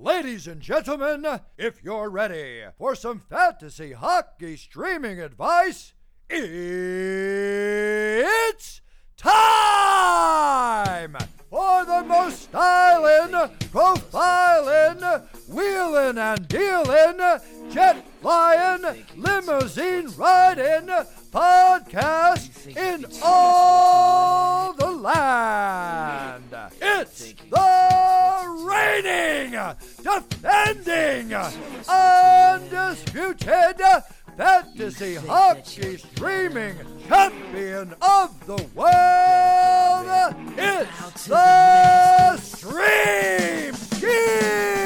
Ladies and gentlemen, if you're ready for some fantasy hockey streaming advice, it's time for the most styling, profiling, wheeling and dealing, jet flying, limousine riding podcast in all the land. It's the reigning, defending, undisputed fantasy hockey streaming champion of the world. It's the Stream King.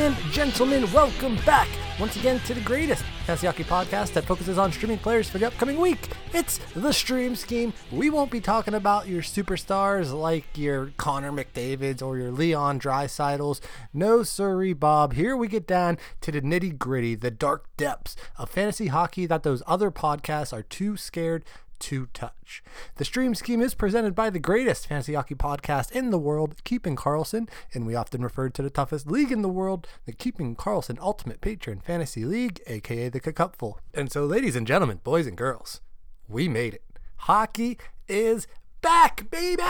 And gentlemen, welcome back once again to the greatest hockey podcast that focuses on streaming players for the upcoming week. It's the Stream Scheme. We won't be talking about your superstars like your Connor McDavids or your Leon Draisaitls. No, sorry, Bob. Here we get down to the nitty gritty, the dark depths of fantasy hockey that those other podcasts are too scared to touch. The stream scheme is presented by the greatest fantasy hockey podcast in the world, Keeping Karlsson, and we often refer to the toughest league in the world, the Keeping Karlsson Ultimate Patron Fantasy League, aka the Cupful. And so, ladies and gentlemen, boys and girls, we made it. Hockey is back, baby!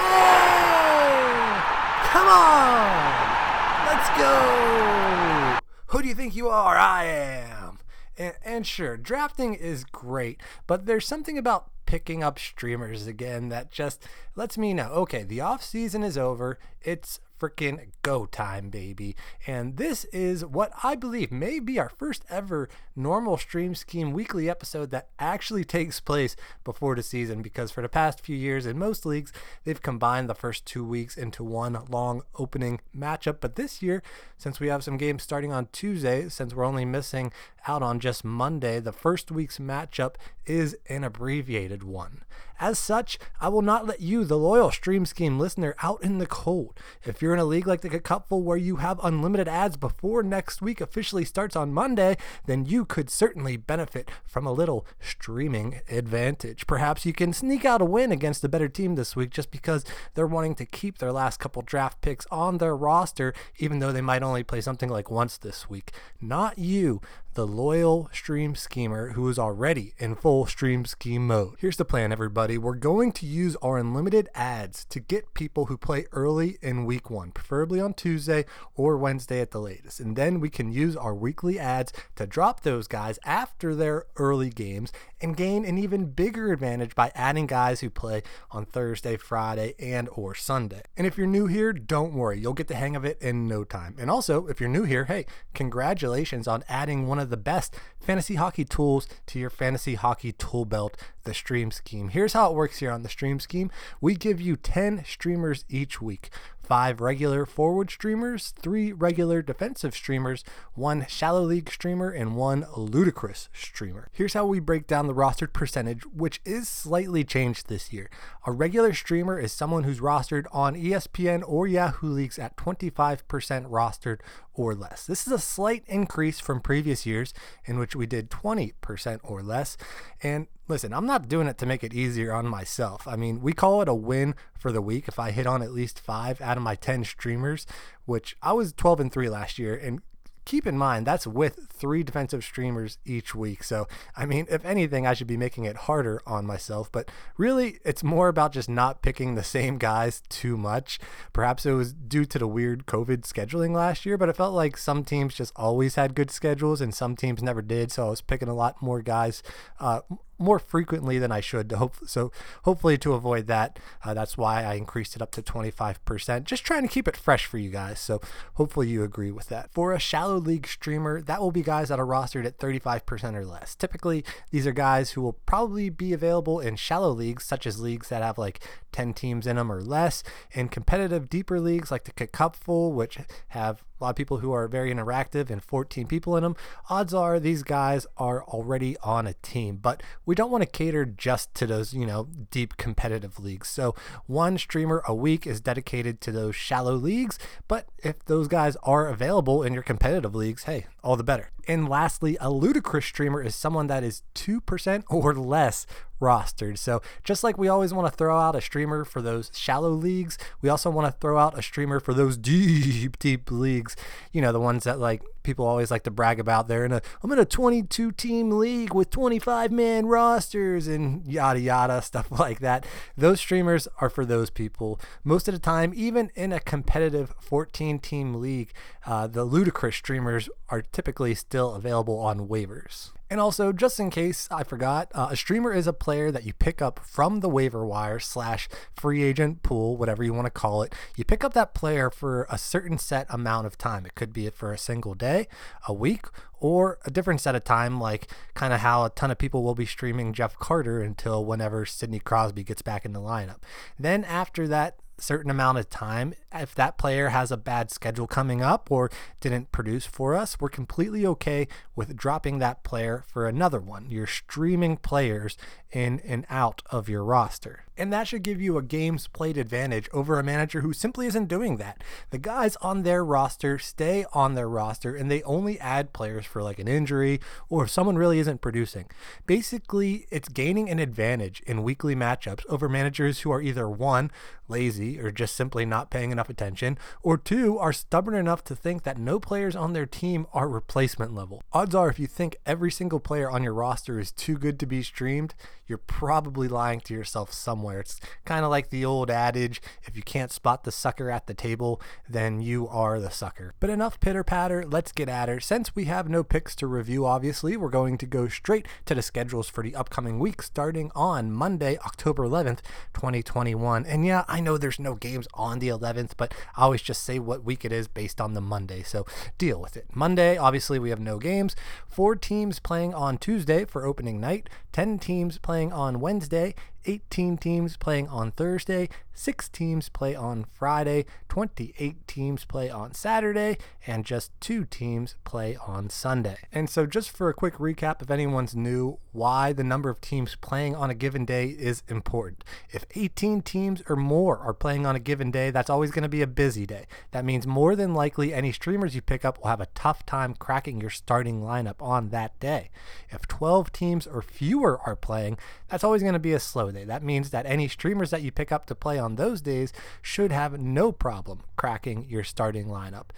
Come on! Let's go! Who do you think you are? I am. And, and, sure, drafting is great, but there's something about picking up streamers again that just lets me know okay, the off season is over. It's freaking go time, baby. And this is what I believe may be our first ever normal stream scheme weekly episode that actually takes place before the season because for the past few years in most leagues, they've combined the first two weeks into one long opening matchup. But this year, since we have some games starting on Tuesday, since we're only missing out on just Monday, the first week's matchup is an abbreviated one. As such, I will not let you, the loyal Stream Scheme listener, out in the cold. If you're in a league like the Cupful where you have unlimited ads before next week officially starts on Monday, then you could certainly benefit from a little streaming advantage. Perhaps you can sneak out a win against a better team this week just because they're wanting to keep their last couple draft picks on their roster, even though they might only play something like once this week. Not you, the loyal stream schemer who is already in full stream scheme mode. Here's the plan, everybody. We're going to use our unlimited ads to get people who play early in week one, preferably on Tuesday or Wednesday at the latest. And then we can use our weekly ads to drop those guys after their early games and gain an even bigger advantage by adding guys who play on Thursday, Friday, and or Sunday. And if you're new here, don't worry, you'll get the hang of it in no time. And also, if you're new here, hey, congratulations on adding one of the best fantasy hockey tools to your fantasy hockey tool belt, the Stream Scheme. Here's how it works here on the Stream Scheme. We give you 10 streamers each week five regular forward streamers, three regular defensive streamers, one shallow league streamer, and one ludicrous streamer. Here's how we break down the rostered percentage, which is slightly changed this year. A regular streamer is someone who's rostered on ESPN or Yahoo leagues at 25% rostered or less. This is a slight increase from previous years in which we did 20% or less. And listen, I'm not doing it to make it easier on myself. I mean, we call it a win for the week if I hit on at least five out of my 10 streamers, which I was 12 and 3 last year. And keep in mind that's with three defensive streamers each week. So, I mean, if anything, I should be making it harder on myself. But really, it's more about just not picking the same guys too much. Perhaps it was due to the weird COVID scheduling last year, but it felt like some teams just always had good schedules and some teams never did. So I was picking a lot more guys. Uh, more frequently than I should. To hope so, hopefully to avoid that, uh, that's why I increased it up to 25%. Just trying to keep it fresh for you guys. So hopefully you agree with that. For a shallow league streamer, that will be guys that are rostered at 35% or less. Typically, these are guys who will probably be available in shallow leagues, such as leagues that have like 10 teams in them or less. In competitive, deeper leagues like the Cupful, which have a lot of people who are very interactive and 14 people in them, odds are these guys are already on a team. But we don't want to cater just to those, you know, deep competitive leagues. So one streamer a week is dedicated to those shallow leagues. But if those guys are available in your competitive leagues, hey, all the better. And lastly, a ludicrous streamer is someone that is 2% or less rostered. So just like we always want to throw out a streamer for those shallow leagues, we also want to throw out a streamer for those deep, deep leagues. You know, the ones that like people always like to brag about. They're in a I'm in a 22 team league with 25 man rosters and yada yada stuff like that. Those streamers are for those people. Most of the time, even in a competitive 14 team league, uh, the ludicrous streamers are typically still available on waivers. And also, just in case I forgot, uh, a streamer is a player that you pick up from the waiver wire slash free agent pool, whatever you want to call it. You pick up that player for a certain set amount of time. It could be for a single day, a week, or a different set of time, like kind of how a ton of people will be streaming Jeff Carter until whenever Sidney Crosby gets back in the lineup. Then after that certain amount of time. If that player has a bad schedule coming up or didn't produce for us, we're completely okay with dropping that player for another one. You're streaming players in and out of your roster. And that should give you a games played advantage over a manager who simply isn't doing that. The guys on their roster stay on their roster and they only add players for like an injury or if someone really isn't producing. Basically, it's gaining an advantage in weekly matchups over managers who are either one, lazy or just simply not paying enough attention, or two, are stubborn enough to think that no players on their team are replacement level. Odds are, if you think every single player on your roster is too good to be streamed, you're probably lying to yourself somewhere. It's kind of like the old adage if you can't spot the sucker at the table, then you are the sucker. But enough pitter patter, let's get at it. Since we have no picks to review, obviously, we're going to go straight to the schedules for the upcoming week starting on Monday, October 11th, 2021. And yeah, I know there's no games on the 11th, but I always just say what week it is based on the Monday. So deal with it. Monday, obviously, we have no games. Four teams playing on Tuesday for opening night, 10 teams playing on Wednesday, 18 teams playing on Thursday, 6 teams play on Friday, 28 teams play on Saturday, and just 2 teams play on Sunday. And so, just for a quick recap, if anyone's new, why the number of teams playing on a given day is important. If 18 teams or more are playing on a given day, that's always going to be a busy day. That means more than likely any streamers you pick up will have a tough time cracking your starting lineup on that day. If 12 teams or fewer are playing, that's always going to be a slow That means that any streamers that you pick up to play on those days should have no problem cracking your starting lineup.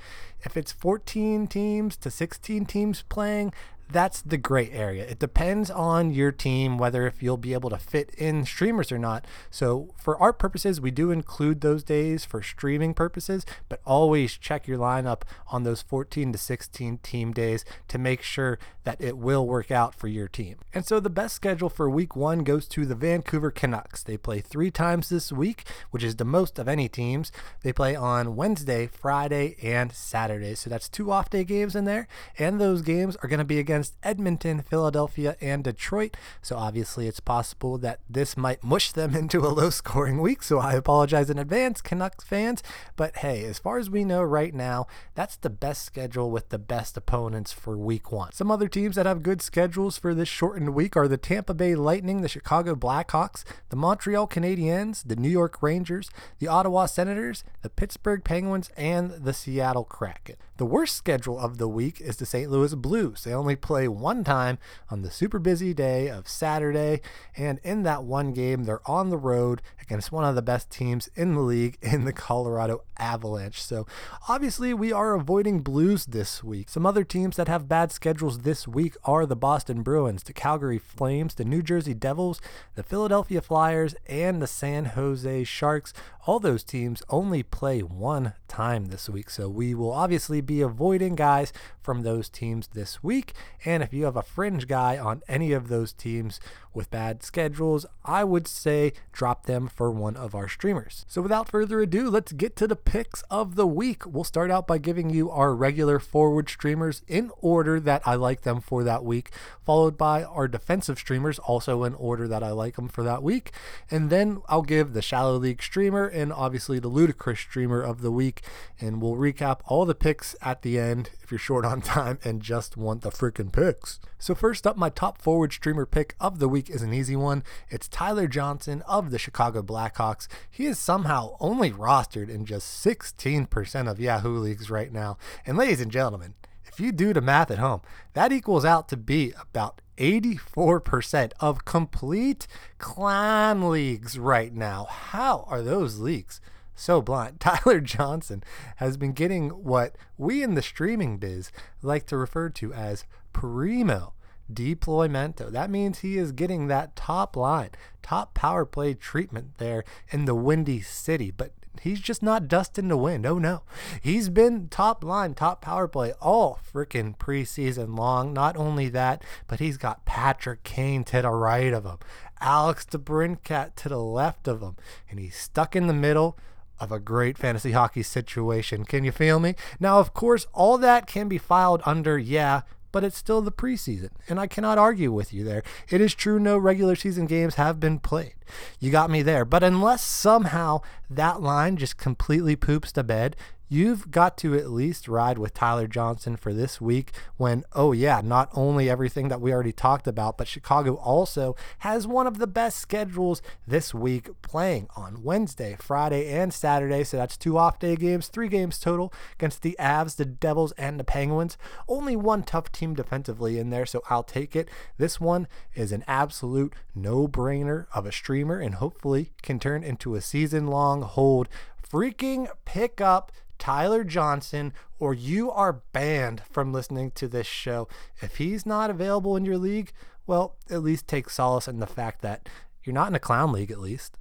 If it's 14 teams to 16 teams playing, that's the gray area. It depends on your team whether if you'll be able to fit in streamers or not. So for our purposes, we do include those days for streaming purposes, but always check your lineup on those 14 to 16 team days to make sure that it will work out for your team. And so the best schedule for week 1 goes to the Vancouver Canucks. They play 3 times this week, which is the most of any teams. They play on Wednesday, Friday, and Saturday. So that's two off day games in there, and those games are going to be against against Edmonton, Philadelphia, and Detroit. So obviously, it's possible that this might mush them into a low scoring week. So I apologize in advance, Canucks fans. But hey, as far as we know right now, that's the best schedule with the best opponents for week one. Some other teams that have good schedules for this shortened week are the Tampa Bay Lightning, the Chicago Blackhawks, the Montreal Canadiens, the New York Rangers, the Ottawa Senators, the Pittsburgh Penguins, and the Seattle Kraken. The worst schedule of the week is the St. Louis Blues. They only play one time on the super busy day of Saturday, and in that one game, they're on the road against one of the best teams in the league in the Colorado Avalanche. So, obviously, we are avoiding Blues this week. Some other teams that have bad schedules this week are the Boston Bruins, the Calgary Flames, the New Jersey Devils, the Philadelphia Flyers, and the San Jose Sharks. All those teams only play one time this week, so we will obviously be avoiding guys from those teams this week. And if you have a fringe guy on any of those teams with bad schedules, I would say drop them for one of our streamers. So without further ado, let's get to the picks of the week. We'll start out by giving you our regular forward streamers in order that I like them for that week, followed by our defensive streamers also in order that I like them for that week. And then I'll give the shallow league streamer and obviously the ludicrous streamer of the week. And we'll recap all the picks at the end if you're short on time and just want the freaking picks. So first up, my top forward streamer pick of the week week is an easy one. It's Tyler Johnson of the Chicago Blackhawks. He is somehow only rostered in just 16% of Yahoo leagues right now. And ladies and gentlemen, if you do the math at home, that equals out to be about 84% of complete clan leagues right now. How are those leagues so blind? Tyler Johnson has been getting what we in the streaming biz like to refer to as primo deploymento. That means he is getting that top line, top power play treatment there in the Windy City. But he's just not dusting the wind. Oh no. He's been top line, top power play all freaking preseason long. Not only that, but he's got Patrick Kane to the right of him, Alex DeBrincat to the left of him, and he's stuck in the middle of a great fantasy hockey situation. Can you feel me? Now, of course, all that can be filed under, yeah, but it's still the preseason, and I cannot argue with you there. It is true no regular season games have been played. You got me there. But unless somehow that line just completely poops to bed, you've got to at least ride with Tyler Johnson for this week when, oh, yeah, not only everything that we already talked about, but Chicago also has one of the best schedules this week playing on Wednesday, Friday, and Saturday. So that's two off day games, three games total against the Avs, the Devils, and the Penguins. Only one tough team defensively in there, so I'll take it. This one is an absolute no brainer of a streamer and hopefully can turn into a season long hold. Freaking pick up Tyler Johnson, or you are banned from listening to this show. If he's not available in your league, well, at least take solace in the fact that you're not in a clown league, at least.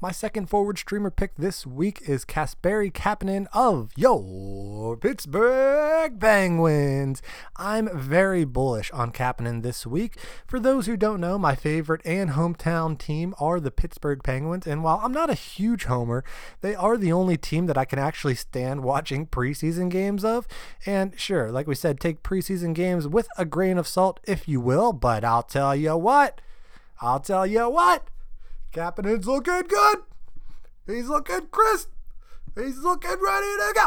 My second forward streamer pick this week is Kasperi Kapanen of your Pittsburgh Penguins. I'm very bullish on Kapanen this week. For those who don't know, my favorite and hometown team are the Pittsburgh Penguins, and while I'm not a huge homer, they are the only team that I can actually stand watching preseason games of. And sure, like we said, take preseason games with a grain of salt, if you will, but I'll tell you what. I'll tell you what. Kapanen's looking good. He's looking crisp. He's looking ready to go.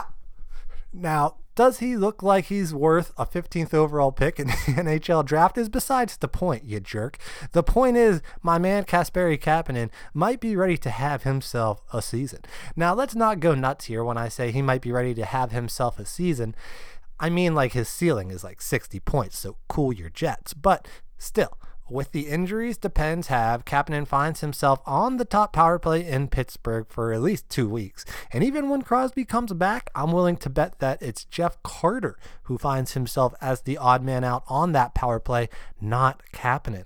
Now, does he look like he's worth a 15th overall pick in the NHL draft is besides the point, you jerk. The point is, my man Kasperi Kapanen might be ready to have himself a season. Now, let's not go nuts here when I say he might be ready to have himself a season. I mean, like his ceiling is like 60 points, so cool your jets. But still, with the injuries the Pens have, Kapanen finds himself on the top power play in Pittsburgh for at least two weeks. And even when Crosby comes back, I'm willing to bet that it's Jeff Carter who finds himself as the odd man out on that power play, not Kapanen.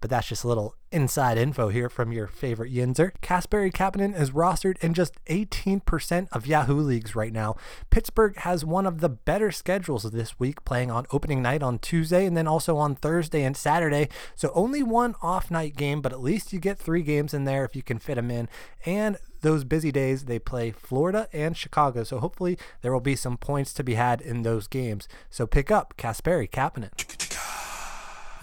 But that's just a little inside info here from your favorite Yinzer. Kasperi Kapanen is rostered in just 18% of Yahoo leagues right now. Pittsburgh has one of the better schedules this week, playing on opening night on Tuesday and then also on Thursday and Saturday. So only one off night game, but at least you get three games in there if you can fit them in. And those busy days, they play Florida and Chicago. So hopefully there will be some points to be had in those games. So pick up Kasperi Kapanen.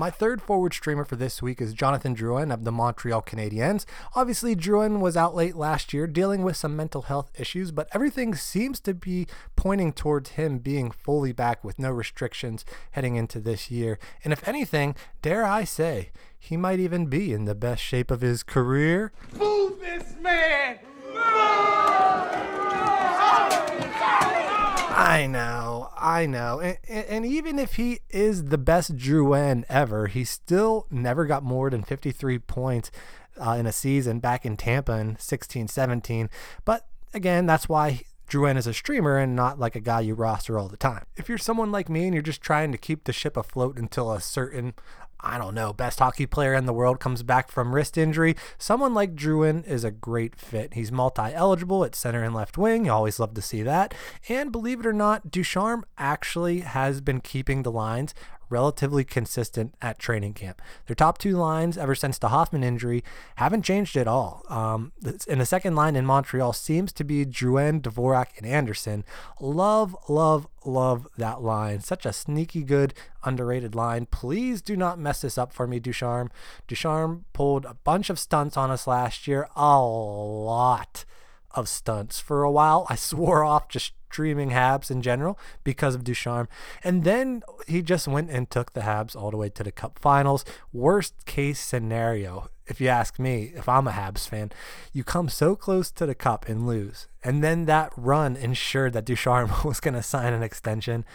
My third forward streamer for this week is Jonathan Drouin of the Montreal Canadiens. Obviously, Drouin was out late last year dealing with some mental health issues, but everything seems to be pointing towards him being fully back with no restrictions heading into this year. And if anything, dare I say, he might even be in the best shape of his career. Move this man! I know, I know. And, and, even if he is the best Drouin ever, he still never got more than 53 points uh, in a season back in Tampa in 16 17. But again, that's why Drouin is a streamer and not like a guy you roster all the time. If you're someone like me and you're just trying to keep the ship afloat until a certain I don't know, best hockey player in the world comes back from wrist injury, someone like Drouin is a great fit. He's multi eligible at center and left wing. You always love to see that. And believe it or not, Ducharme actually has been keeping the lines relatively consistent at training camp. Their top two lines ever since the Hoffman injury haven't changed at all. Um, and the second line in Montreal seems to be Drouin, Dvorak, and Anderson. Love, love, love that line. Such a sneaky good, underrated line. Please do not mess this up for me, Ducharme. Ducharme pulled a bunch of stunts on us last year. A lot of stunts. For a while, I swore off just streaming Habs in general because of Ducharme. And then he just went and took the Habs all the way to the Cup finals. Worst case scenario, if you ask me, if I'm a Habs fan, you come so close to the Cup and lose. And then that run ensured that Ducharme was going to sign an extension.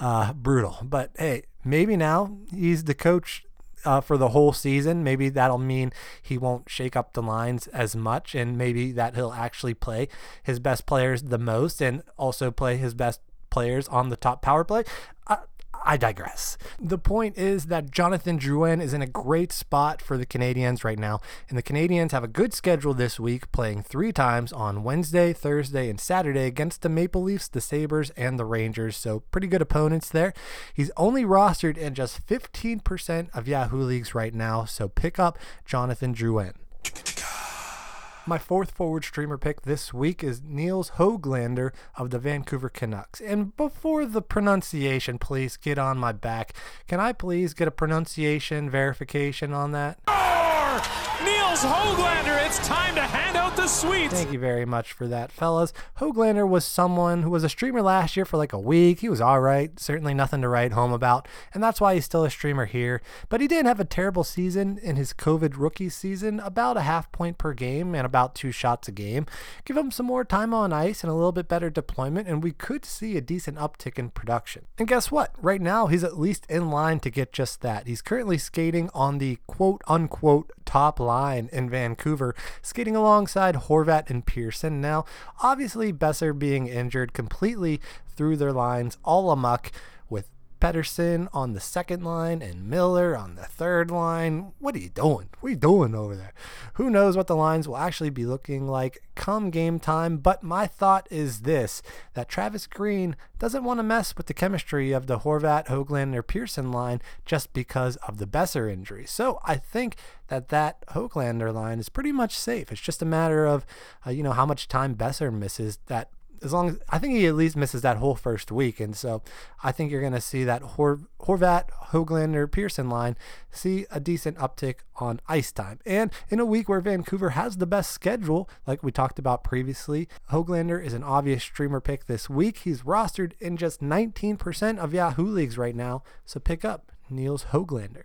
Uh, brutal. But hey, maybe now he's the coach uh, for the whole season. Maybe that'll mean he won't shake up the lines as much, and maybe that he'll actually play his best players the most and also play his best players on the top power play. Uh, I digress. The point is that Jonathan Drouin is in a great spot for the Canadiens right now, and the Canadiens have a good schedule this week, playing three times on Wednesday, Thursday, and Saturday against the Maple Leafs, the Sabres, and the Rangers. So, pretty good opponents there. He's only rostered in just 15% of Yahoo leagues right now, so pick up Jonathan Drouin. My fourth forward streamer pick this week is Nils Hoglander of the Vancouver Canucks. And before the pronunciation, please get on my back. Can I please get a pronunciation verification on that? Nils Hoglander, it's time to hand sweets. Thank you very much for that, fellas. Hoglander was someone who was a streamer last year for like a week. He was all right, certainly nothing to write home about, and that's why he's still a streamer here. But he didn't have a terrible season in his COVID rookie season, about a half point per game and about two shots a game. Give him some more time on ice and a little bit better deployment, and we could see a decent uptick in production. And guess what? Right now, he's at least in line to get just that. He's currently skating on the quote unquote top line in Vancouver, skating alongside Horvat and Pearson. Now, obviously, Boeser being injured completely threw their lines all amuck Pettersson on the second line and Miller on the third line. What are you doing? What are you doing over there? Who knows what the lines will actually be looking like come game time? But my thought is this that Travis Green doesn't want to mess with the chemistry of the Horvat, Hoglander, Pearson line just because of the Boeser injury. So I think that that Hoglander line is pretty much safe. It's just a matter of, uh, you know, how much time Boeser misses that as long as I think he at least misses that whole first week, and so I think you're going to see that Hor- Horvat, Hoglander, Pearson line see a decent uptick on ice time. And in a week where Vancouver has the best schedule, like we talked about previously, Hoglander is an obvious streamer pick this week. He's rostered in just 19% of Yahoo leagues right now, so pick up Nils Hoglander.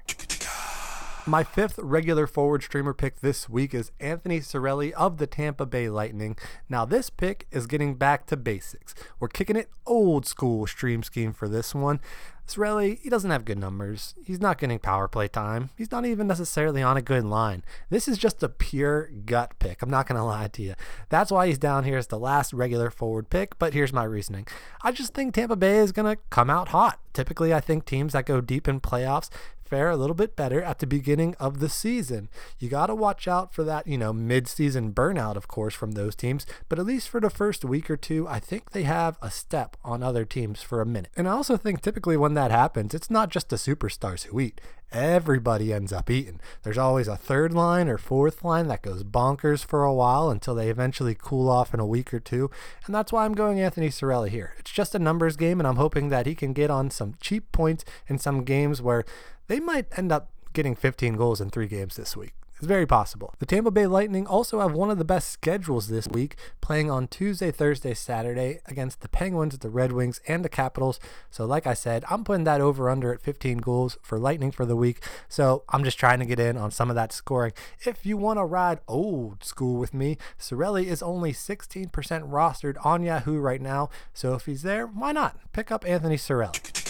My fifth regular forward streamer pick this week is Anthony Cirelli of the Tampa Bay Lightning. Now, this pick is getting back to basics. We're kicking it old school stream scheme for this one. Cirelli, he doesn't have good numbers. He's not getting power play time. He's not even necessarily on a good line. This is just a pure gut pick. I'm not going to lie to you. That's why he's down here as the last regular forward pick, but here's my reasoning. I just think Tampa Bay is going to come out hot. Typically, I think teams that go deep in playoffs fare a little bit better at the beginning of the season. You got to watch out for that, you know, mid-season burnout of course from those teams, but at least for the first week or two, I think they have a step on other teams for a minute. And I also think typically when that happens, it's not just the superstars who eat. Everybody ends up eating. There's always a third line or fourth line that goes bonkers for a while until they eventually cool off in a week or two. And that's why I'm going Anthony Cirelli here. It's just a numbers game, and I'm hoping that he can get on some cheap points in some games where they might end up getting 15 goals in three games this week. It's very possible. The Tampa Bay Lightning also have one of the best schedules this week, playing on Tuesday, Thursday, Saturday against the Penguins, the Red Wings, and the Capitals. So, like I said, I'm putting that over under at 15 goals for Lightning for the week. So, I'm just trying to get in on some of that scoring. If you want to ride old school with me, Cirelli is only 16% rostered on Yahoo right now. So, if he's there, why not? Pick up Anthony Cirelli.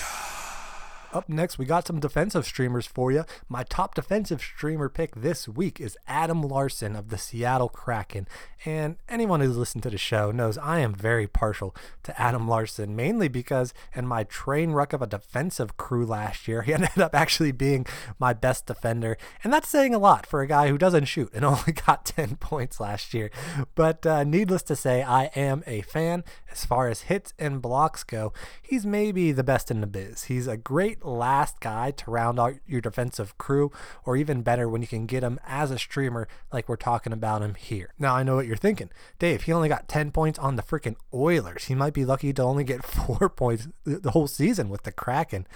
Up next, we got some defensive streamers for you. My top defensive streamer pick this week is Adam Larsson of the Seattle Kraken. And anyone who's listened to the show knows I am very partial to Adam Larsson, mainly because in my train wreck of a defensive crew last year, he ended up actually being my best defender. And that's saying a lot for a guy who doesn't shoot and only got 10 points last year. But uh, needless to say, I am a fan. As far as hits and blocks go, he's maybe the best in the biz. He's a great last guy to round out your defensive crew, or even better when you can get him as a streamer like we're talking about him here. Now, I know what you're thinking. Dave, he only got 10 points on the freaking Oilers. He might be lucky to only get four points the whole season with the Kraken.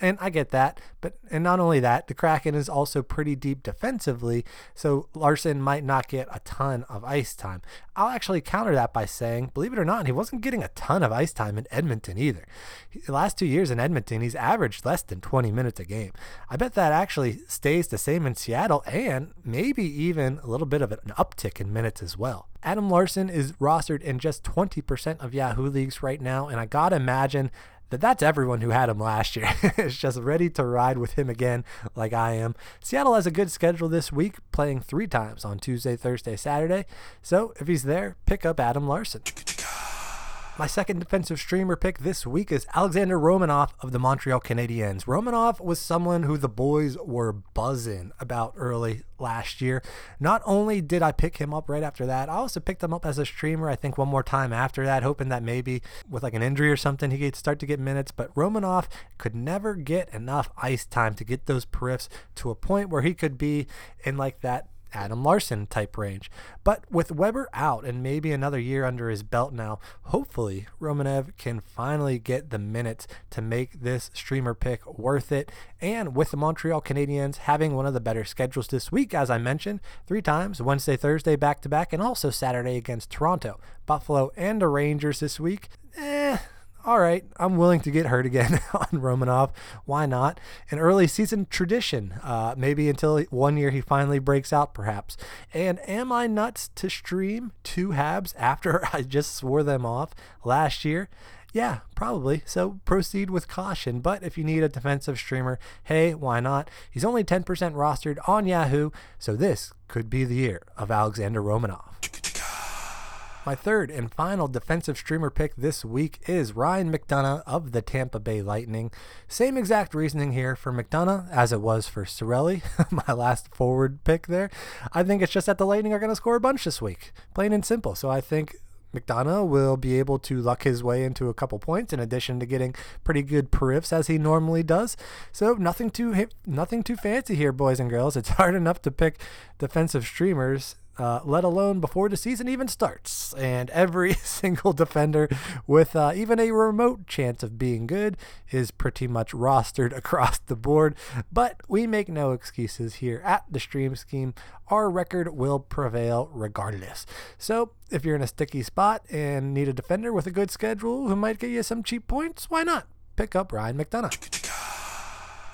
And I get that, but and not only that, the Kraken is also pretty deep defensively, so Larsson might not get a ton of ice time. I'll actually counter that by saying, believe it or not, he wasn't getting a ton of ice time in Edmonton either. The last two years in Edmonton, he's averaged less than 20 minutes a game. I bet that actually stays the same in Seattle and maybe even a little bit of an uptick in minutes as well. Adam Larsson is rostered in just 20% of Yahoo leagues right now, and I gotta imagine that that's everyone who had him last year. is just ready to ride with him again, like I am. Seattle has a good schedule this week, playing three times on Tuesday, Thursday, Saturday. So if he's there, pick up Adam Larsson. My second defensive streamer pick this week is Alexander Romanov of the Montreal Canadiens. Romanov was someone who the boys were buzzing about early last year. Not only did I pick him up right after that, I also picked him up as a streamer, I think one more time after that, hoping that maybe with like an injury or something, he could start to get minutes. But Romanov could never get enough ice time to get those periffs to a point where he could be in like that Adam Larsson type range. But with Weber out and maybe another year under his belt now, hopefully Romanov can finally get the minutes to make this streamer pick worth it. And with the Montreal Canadiens having one of the better schedules this week, as I mentioned, three times Wednesday, Thursday back to back, and also Saturday against Toronto, Buffalo, and the Rangers this week, eh all right, I'm willing to get hurt again on Romanov. Why not? An early season tradition, uh, maybe until one year he finally breaks out, perhaps. And am I nuts to stream two Habs after I just swore them off last year? Yeah, probably. So proceed with caution. But if you need a defensive streamer, hey, why not? He's only 10% rostered on Yahoo, so this could be the year of Alexander Romanov. My third and final defensive streamer pick this week is Ryan McDonagh of the Tampa Bay Lightning. Same exact reasoning here for McDonagh as it was for Cirelli, my last forward pick there. I think it's just that the Lightning are going to score a bunch this week, plain and simple. So I think McDonagh will be able to luck his way into a couple points in addition to getting pretty good periffs as he normally does. So nothing too nothing too fancy here, boys and girls. It's hard enough to pick defensive streamers uh, let alone before the season even starts. And every single defender with uh, even a remote chance of being good is pretty much rostered across the board. But we make no excuses here at the Stream Scheme. Our record will prevail regardless. So if you're in a sticky spot and need a defender with a good schedule who might get you some cheap points, why not? Pick up Ryan McDonagh.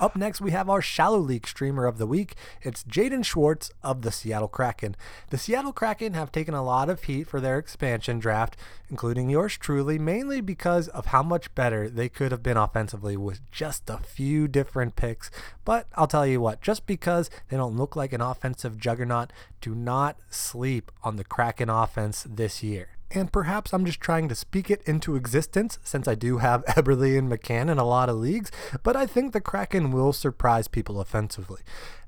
Up next, we have our Shallow League streamer of the week. It's Jaden Schwartz of the Seattle Kraken. The Seattle Kraken have taken a lot of heat for their expansion draft, including yours truly, mainly because of how much better they could have been offensively with just a few different picks. But I'll tell you what, just because they don't look like an offensive juggernaut, do not sleep on the Kraken offense this year and perhaps I'm just trying to speak it into existence since I do have Eberle and McCann in a lot of leagues, but I think the Kraken will surprise people offensively.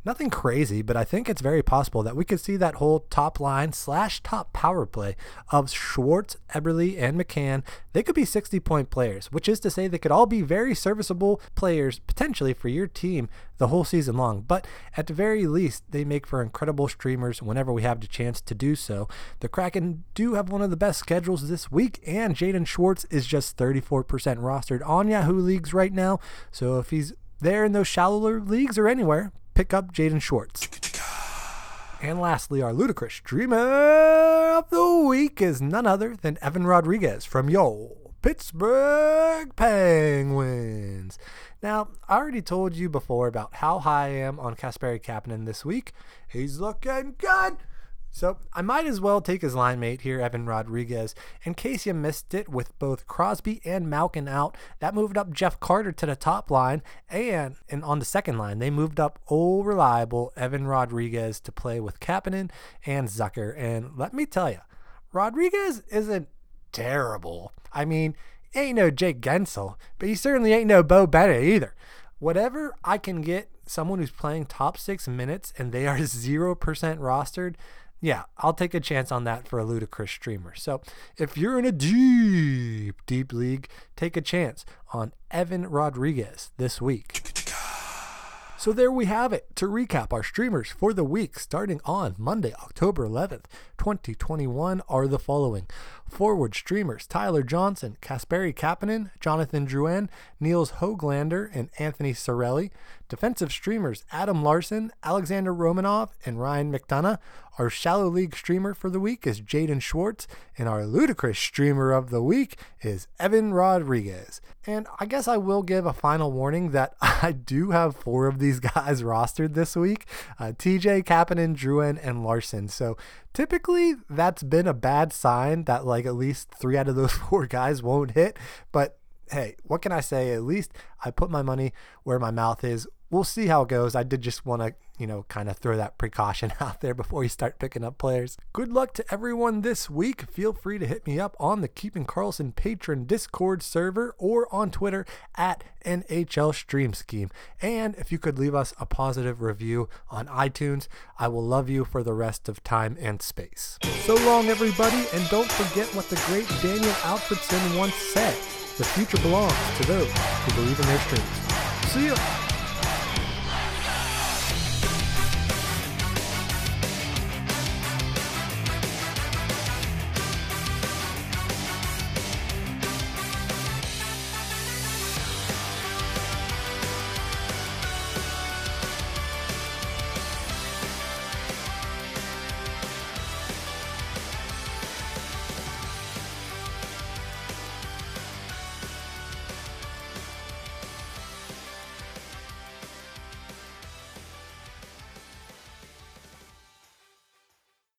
Nothing crazy, but I think it's very possible that we could see that whole top line slash top power play of Schwartz, Eberle, and McCann. They could be 60 point players, which is to say they could all be very serviceable players potentially for your team the whole season long. But at the very least, they make for incredible streamers whenever we have the chance to do so. The Kraken do have one of the best schedules this week, and Jaden Schwartz is just 34% rostered on Yahoo leagues right now. So if he's there in those shallower leagues or anywhere, pick up Jaden Schwartz. And lastly, our ludicrous dreamer of the week is none other than Evan Rodrigues from Yo Pittsburgh Penguins. Now, I already told you before about how high I am on Kasperi Kapanen this week. He's looking good. So I might as well take his line mate here, Evan Rodrigues. In case you missed it, with both Crosby and Malkin out, that moved up Jeff Carter to the top line, and, and on the second line, they moved up old reliable Evan Rodrigues to play with Kapanen and Zucker. And let me tell you, Rodrigues isn't terrible. I mean, ain't no Jake Guentzel, but he certainly ain't no Beau Bennett either. Whatever I can get someone who's playing top six minutes and they are 0% rostered, yeah, I'll take a chance on that for a ludicrous streamer. So if you're in a deep, deep league, take a chance on Evan Rodrigues this week. So there we have it. To recap, our streamers for the week starting on Monday, October 11th, 2021 are the following. Forward streamers Tyler Johnson, Kasperi Kapanen, Jonathan Drouin, Nils Hoglander, and Anthony Cirelli. Defensive streamers Adam Larsson, Alexander Romanov, and Ryan McDonagh. Our shallow league streamer for the week is Jaden Schwartz, and our ludicrous streamer of the week is Evan Rodrigues. And I guess I will give a final warning that I do have four of these guys rostered this week uh, TJ, Kapanen, Drouin, and Larsson. So typically that's been a bad sign that like at least three out of those four guys won't hit. But hey, what can I say? At least I put my money where my mouth is we'll see how it goes. I did just want to, you know, kind of throw that precaution out there before you start picking up players. Good luck to everyone this week. Feel free to hit me up on the Keeping Karlsson patron Discord server or on Twitter at NHL Stream Scheme. And if you could leave us a positive review on iTunes, I will love you for the rest of time and space. So long, everybody, and don't forget what the great Daniel Alfredsson once said. The future belongs to those who believe in their streams. See ya!